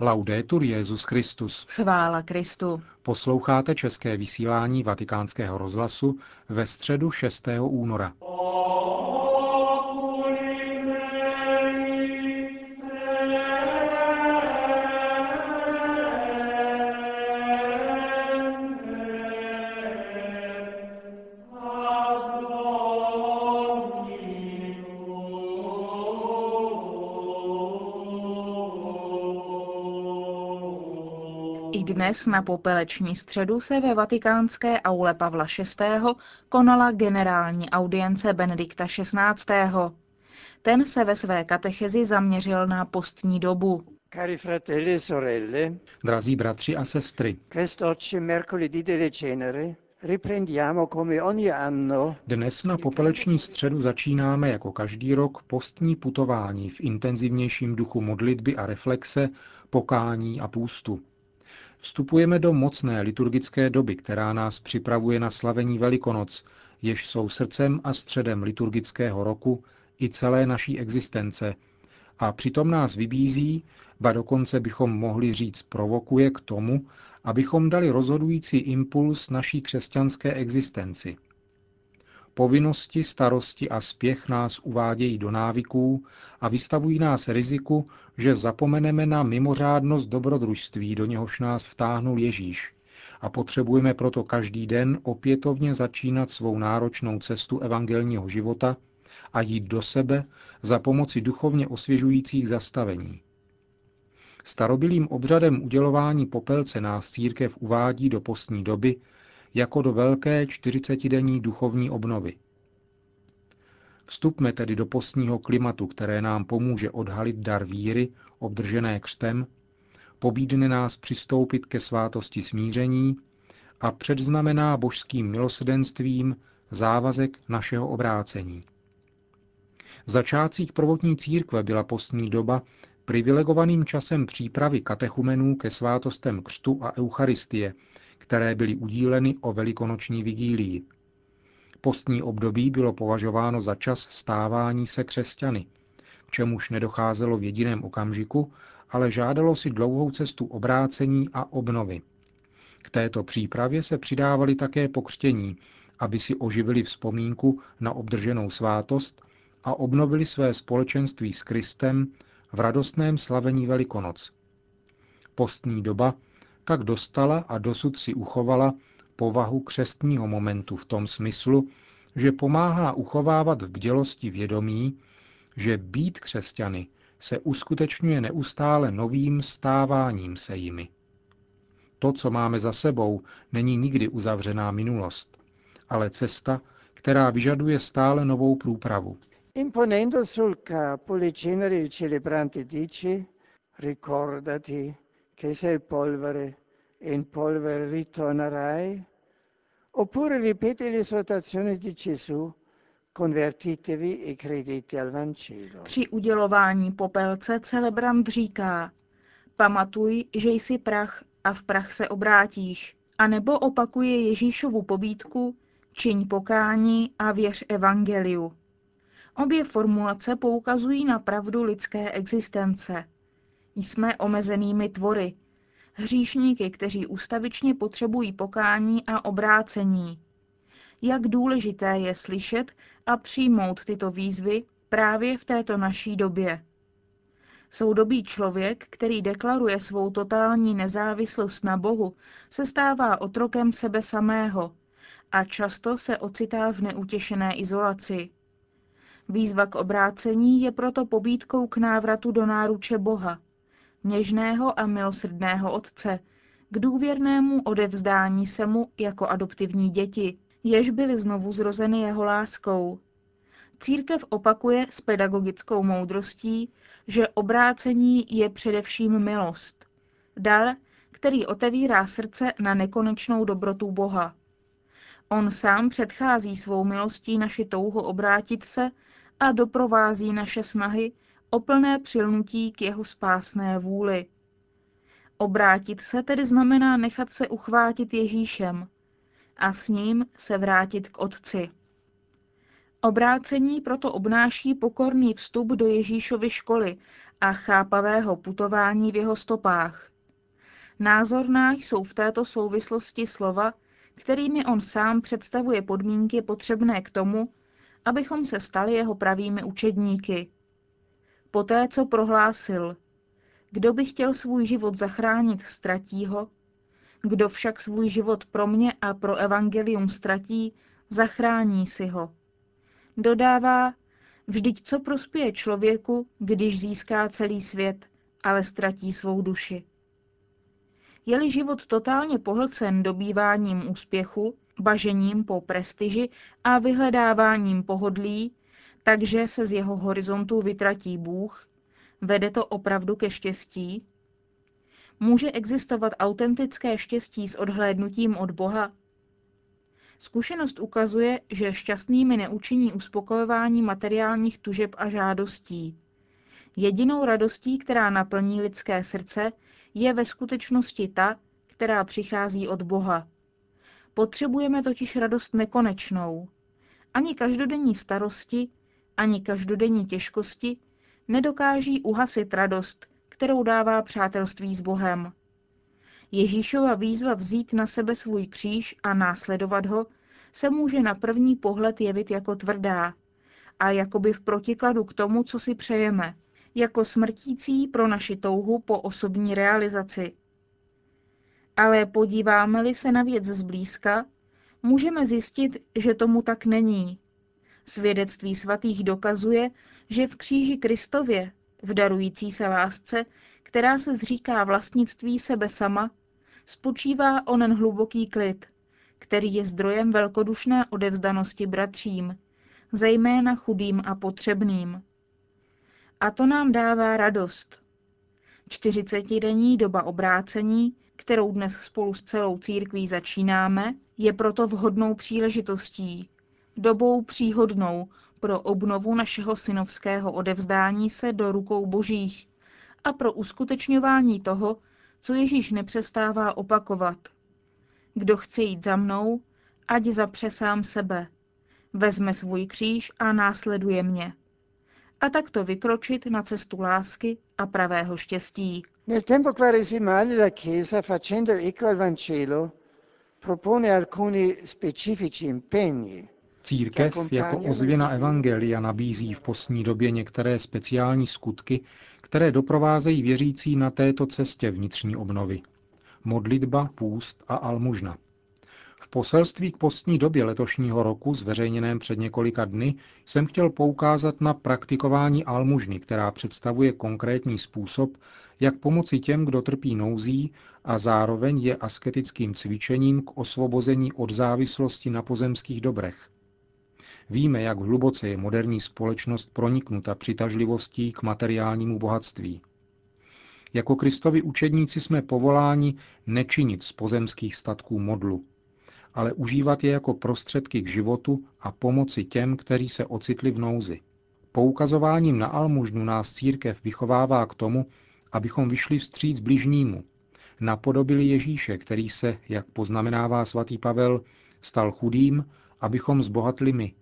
Laudetur Jezus Christus. Chvála Kristu. Posloucháte české vysílání Vatikánského rozhlasu ve středu 6. února. I dnes na popeleční středu se ve vatikánské aule Pavla VI. konala generální audience Benedikta XVI. Ten se ve své katechezi zaměřil na postní dobu. Cari fratelli e sorelle, Drazí bratři a sestry, quest'oggi mercoledì delle cenere riprendiamo come ogni anno dnes na popeleční středu začínáme jako každý rok postní putování v intenzivnějším duchu modlitby a reflexe, pokání a půstu. Vstupujeme do mocné liturgické doby, která nás připravuje na slavení Velikonoc, jež jsou srdcem a středem liturgického roku i celé naší existence. A přitom nás vybízí, ba dokonce bychom mohli říct provokuje k tomu, abychom dali rozhodující impuls naší křesťanské existenci. Povinnosti, starosti a spěch nás uvádějí do návyků a vystavují nás riziku, že zapomeneme na mimořádnost dobrodružství, do něhož nás vtáhnul Ježíš. A potřebujeme proto každý den opětovně začínat svou náročnou cestu evangelního života a jít do sebe za pomoci duchovně osvěžujících zastavení. Starobilým obřadem udělování popelce nás církev uvádí do postní doby jako do velké čtyřicetidenní duchovní obnovy. Vstupme tedy do postního klimatu, které nám pomůže odhalit dar víry, obdržené křtem, pobídne nás přistoupit ke svátosti smíření a předznamená božským milosrdenstvím závazek našeho obrácení. V začátcích prvotní církve byla postní doba privilegovaným časem přípravy katechumenů ke svátostem křtu a eucharistie, které byly udíleny o velikonoční vigílii. Postní období bylo považováno za čas stávání se křesťany, k čemuž nedocházelo v jediném okamžiku, ale žádalo si dlouhou cestu obrácení a obnovy. K této přípravě se přidávali také pokřtění, aby si oživili vzpomínku na obdrženou svátost a obnovili své společenství s Kristem v radostném slavení Velikonoc. Postní doba tak dostala a dosud si uchovala povahu křestního momentu v tom smyslu, že pomáhá uchovávat v bdělosti vědomí, že být křesťany se uskutečňuje neustále novým stáváním se jimi. To, co máme za sebou, není nikdy uzavřená minulost, ale cesta, která vyžaduje stále novou průpravu. Imponendo sul capo le ceneri il celebrante dice ricordati che sei polvere e in polvere ritornerai oppure ripete l'esortazione di Gesù convertitevi e credete al Vangelo. Při udělování popelce celebrant říká, pamatuj, že jsi prach a v prach se obrátíš, a nebo opakuje Ježíšovu pobídku, čiň pokání a věř evangeliu. Obě formulace poukazují na pravdu lidské existence. Jsme omezenými tvory, hříšníky, kteří ustavičně potřebují pokání a obrácení. Jak důležité je slyšet a přijmout tyto výzvy právě v této naší době. Soudobý člověk, který deklaruje svou totální nezávislost na Bohu, se stává otrokem sebe samého a často se ocitá v neutěšené izolaci. Výzva k obrácení je proto pobídkou k návratu do náruče Boha, něžného a milosrdného Otce, k důvěrnému odevzdání se mu jako adoptivní děti, jež byly znovu zrozeny jeho láskou. Církev opakuje s pedagogickou moudrostí, že obrácení je především milost, dar, který otevírá srdce na nekonečnou dobrotu Boha. On sám předchází svou milostí naši touhu obrátit se a doprovází naše snahy o plné přilnutí k jeho spásné vůli. Obrátit se tedy znamená nechat se uchvátit Ježíšem a s ním se vrátit k Otci. Obrácení proto obnáší pokorný vstup do Ježíšovy školy a chápavého putování v jeho stopách. Názorná jsou v této souvislosti slova, kterými on sám představuje podmínky potřebné k tomu, abychom se stali jeho pravými učedníky. Poté, co prohlásil, kdo by chtěl svůj život zachránit, ztratí ho, kdo však svůj život pro mě a pro evangelium ztratí, zachrání si ho. Dodává, vždyť co prospěje člověku, když získá celý svět, ale ztratí svou duši. Je-li život totálně pohlcen dobýváním úspěchu, bažením po prestiži a vyhledáváním pohodlí, takže se z jeho horizontu vytratí Bůh, vede to opravdu ke štěstí? Může existovat autentické štěstí s odhlédnutím od Boha? Zkušenost ukazuje, že šťastnými neučiní uspokojování materiálních tužeb a žádostí. Jedinou radostí, která naplní lidské srdce, je ve skutečnosti ta, která přichází od Boha. Potřebujeme totiž radost nekonečnou. Ani každodenní starosti, ani každodenní těžkosti nedokáží uhasit radost, kterou dává přátelství s Bohem. Ježíšova výzva vzít na sebe svůj kříž a následovat ho se může na první pohled jevit jako tvrdá a jakoby v protikladu k tomu, co si přejeme, jako smrtící pro naši touhu po osobní realizaci. Ale podíváme-li se na věc zblízka, můžeme zjistit, že tomu tak není. Svědectví svatých dokazuje, že v kříži Kristově, v darující se lásce, která se zříká vlastnictví sebe sama, spočívá onen hluboký klid, který je zdrojem velkodušné odevzdanosti bratřím, zejména chudým a potřebným. A to nám dává radost. Čtyřicetidenní doba obrácení, kterou dnes spolu s celou církví začínáme, je proto vhodnou příležitostí, dobou příhodnou pro obnovu našeho synovského odevzdání se do rukou božích a pro uskutečňování toho, co Ježíš nepřestává opakovat. Kdo chce jít za mnou, ať zapře sám sebe, vezme svůj kříž a následuje mě. A takto vykročit na cestu lásky a pravého štěstí. Propone alcuni specifici impegni Církev jako ozvěna Evangelia nabízí v postní době některé speciální skutky, které doprovázejí věřící na této cestě vnitřní obnovy. Modlitba, půst a almužna. V poselství k postní době letošního roku, zveřejněném před několika dny, jsem chtěl poukázat na praktikování almužny, která představuje konkrétní způsob, jak pomoci těm, kdo trpí nouzí a zároveň je asketickým cvičením k osvobození od závislosti na pozemských dobrech. Víme, jak hluboce je moderní společnost proniknuta přitažlivostí k materiálnímu bohatství. Jako Kristovi učedníci jsme povoláni nečinit z pozemských statků modlu, ale užívat je jako prostředky k životu a pomoci těm, kteří se ocitli v nouzi. Poukazováním na almužnu nás církev vychovává k tomu, abychom vyšli vstříc bližnímu, napodobili Ježíše, který se, jak poznamenává svatý Pavel, stal chudým, abychom zbohatli my.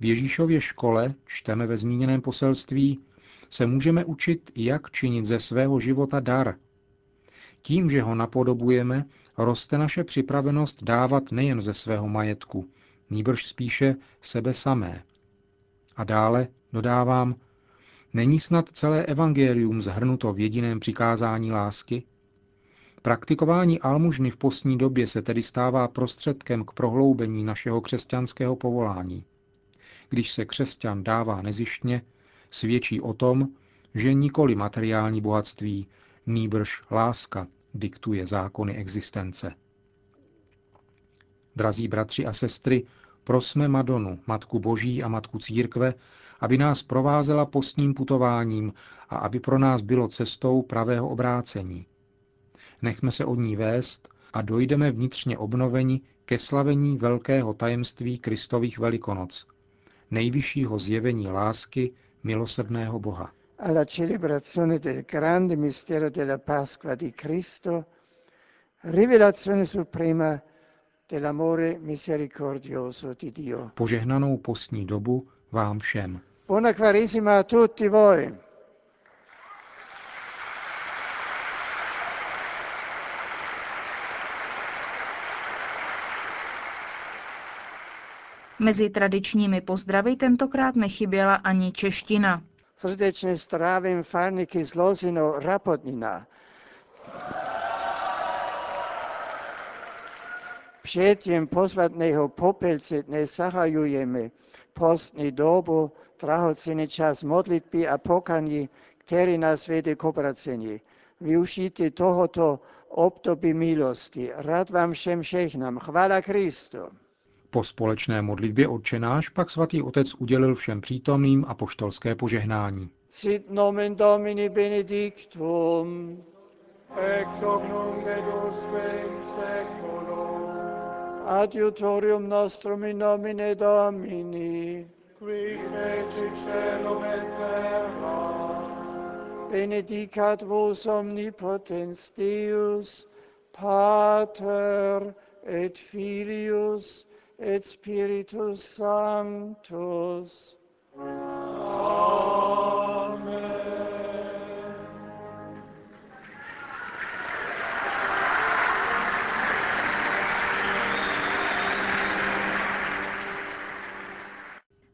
V Ježíšově škole, čteme ve zmíněném poselství, se můžeme učit, jak činit ze svého života dar. Tím, že ho napodobujeme, roste naše připravenost dávat nejen ze svého majetku, nýbrž spíše sebe samé. A dále dodávám, není snad celé evangelium zhrnuto v jediném přikázání lásky? Praktikování almužny v postní době se tedy stává prostředkem k prohloubení našeho křesťanského povolání. Když se křesťan dává nezištně, svědčí o tom, že nikoli materiální bohatství, nýbrž láska diktuje zákony existence. Drazí bratři a sestry, prosme Madonu, Matku Boží a Matku Církve, aby nás provázela postním putováním a aby pro nás bylo cestou pravého obrácení. Nechme se od ní vést a dojdeme vnitřně obnoveni ke slavení velkého tajemství Kristových velikonoc, nejvyššího zjevení lásky milosrdného Boha. alla celebrazione del grande mistero della Pasqua di Cristo, rivelazione suprema dell'amore misericordioso di Dio. Požehnanou postní dobu vám všem. Buona Quaresima a tutti voi. Mezi tradičními pozdravy tentokrát nechyběla ani čeština. Srdečne zdravím farníky z Lozino Rapotnina. Přijetím pozvatného popelce dnes zahajujeme postní dobu, drahocenný čas modlitby a pokaní, který nás vede k obracení. Využijte tohoto období milosti. Rád vám všem žehnám. Chvála Kristu. Po společné modlitbě odčenáš pak svatý otec udělil všem přítomným apoštolské požehnání. Sit nomen Domini benedictum, ex hoc nunc et seculum. Adiutorium nostrum in nomine Domini, qui fecit celum et terra. Benedicat vos omnipotens Deus, Pater et Filius et Spiritus Sanctus.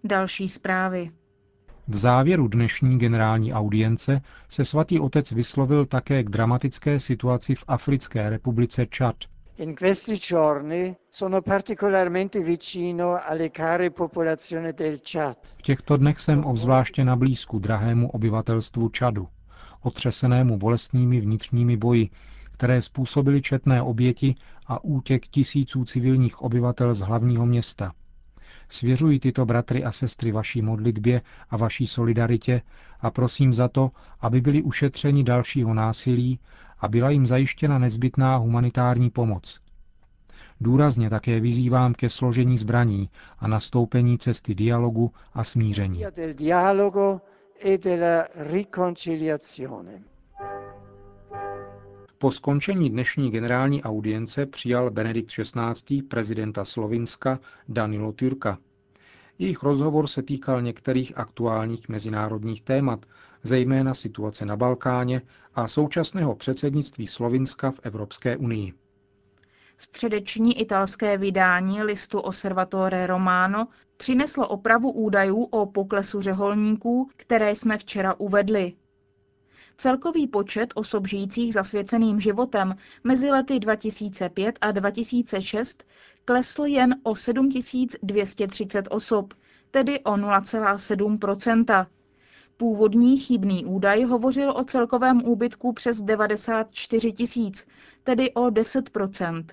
Další zprávy. V závěru dnešní generální audience se svatý otec vyslovil také k dramatické situaci v Africké republice Čad. In questi giorni sono particolarmente vicino alle care popolazioni del Chad. V těchto dnech jsem obzvláště na blízku drahému obyvatelstvu Čadu, otřesenému bolestnými vnitřními boji, které způsobily četné oběti a útěk tisíců civilních obyvatel z hlavního města. Svěřuji tyto bratry a sestry vaší modlitbě a vaší solidaritě a prosím za to, aby byli ušetřeni dalšího násilí a byla jim zajištěna nezbytná humanitární pomoc. Důrazně také vyzývám ke složení zbraní a nastoupení cesty dialogu a smíření. Po skončení dnešní generální audience přijal Benedikt XVI. prezidenta Slovinska Danilo Türka. Jejich rozhovor se týkal některých aktuálních mezinárodních témat, zejména situace na Balkáně a současného předsednictví Slovinska v Evropské unii. Středeční italské vydání listu Osservatore Romano přineslo opravu údajů o poklesu řeholníků, které jsme včera uvedli. Celkový počet osob žijících zasvěceným životem mezi lety 2005 a 2006 klesl jen o 7230 osob, tedy o 0,7% Původní chybný údaj hovořil o celkovém úbytku přes 94 tisíc, tedy o 10%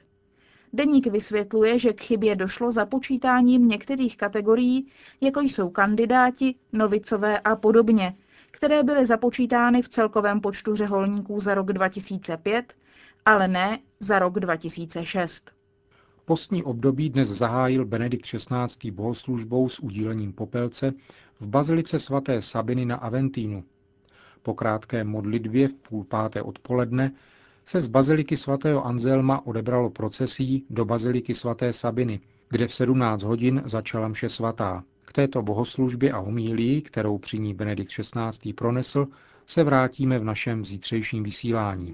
Deník vysvětluje, že k chybě došlo za počítáním některých kategorií, jako jsou kandidáti, novicové a podobně, které byly započítány v celkovém počtu řeholníků za rok 2005, ale ne za rok 2006. Postní období dnes zahájil Benedikt XVI. bohoslužbou s udílením popelce v bazilice svaté Sabiny na Aventínu. Po krátké modlitbě v půl páté odpoledne se z baziliky svatého Anselma odebralo procesí do baziliky svaté Sabiny, kde v 17 hodin začala mše svatá. K této bohoslužbě a homílii, kterou při ní Benedikt XVI. pronesl, se vrátíme v našem zítřejším vysílání.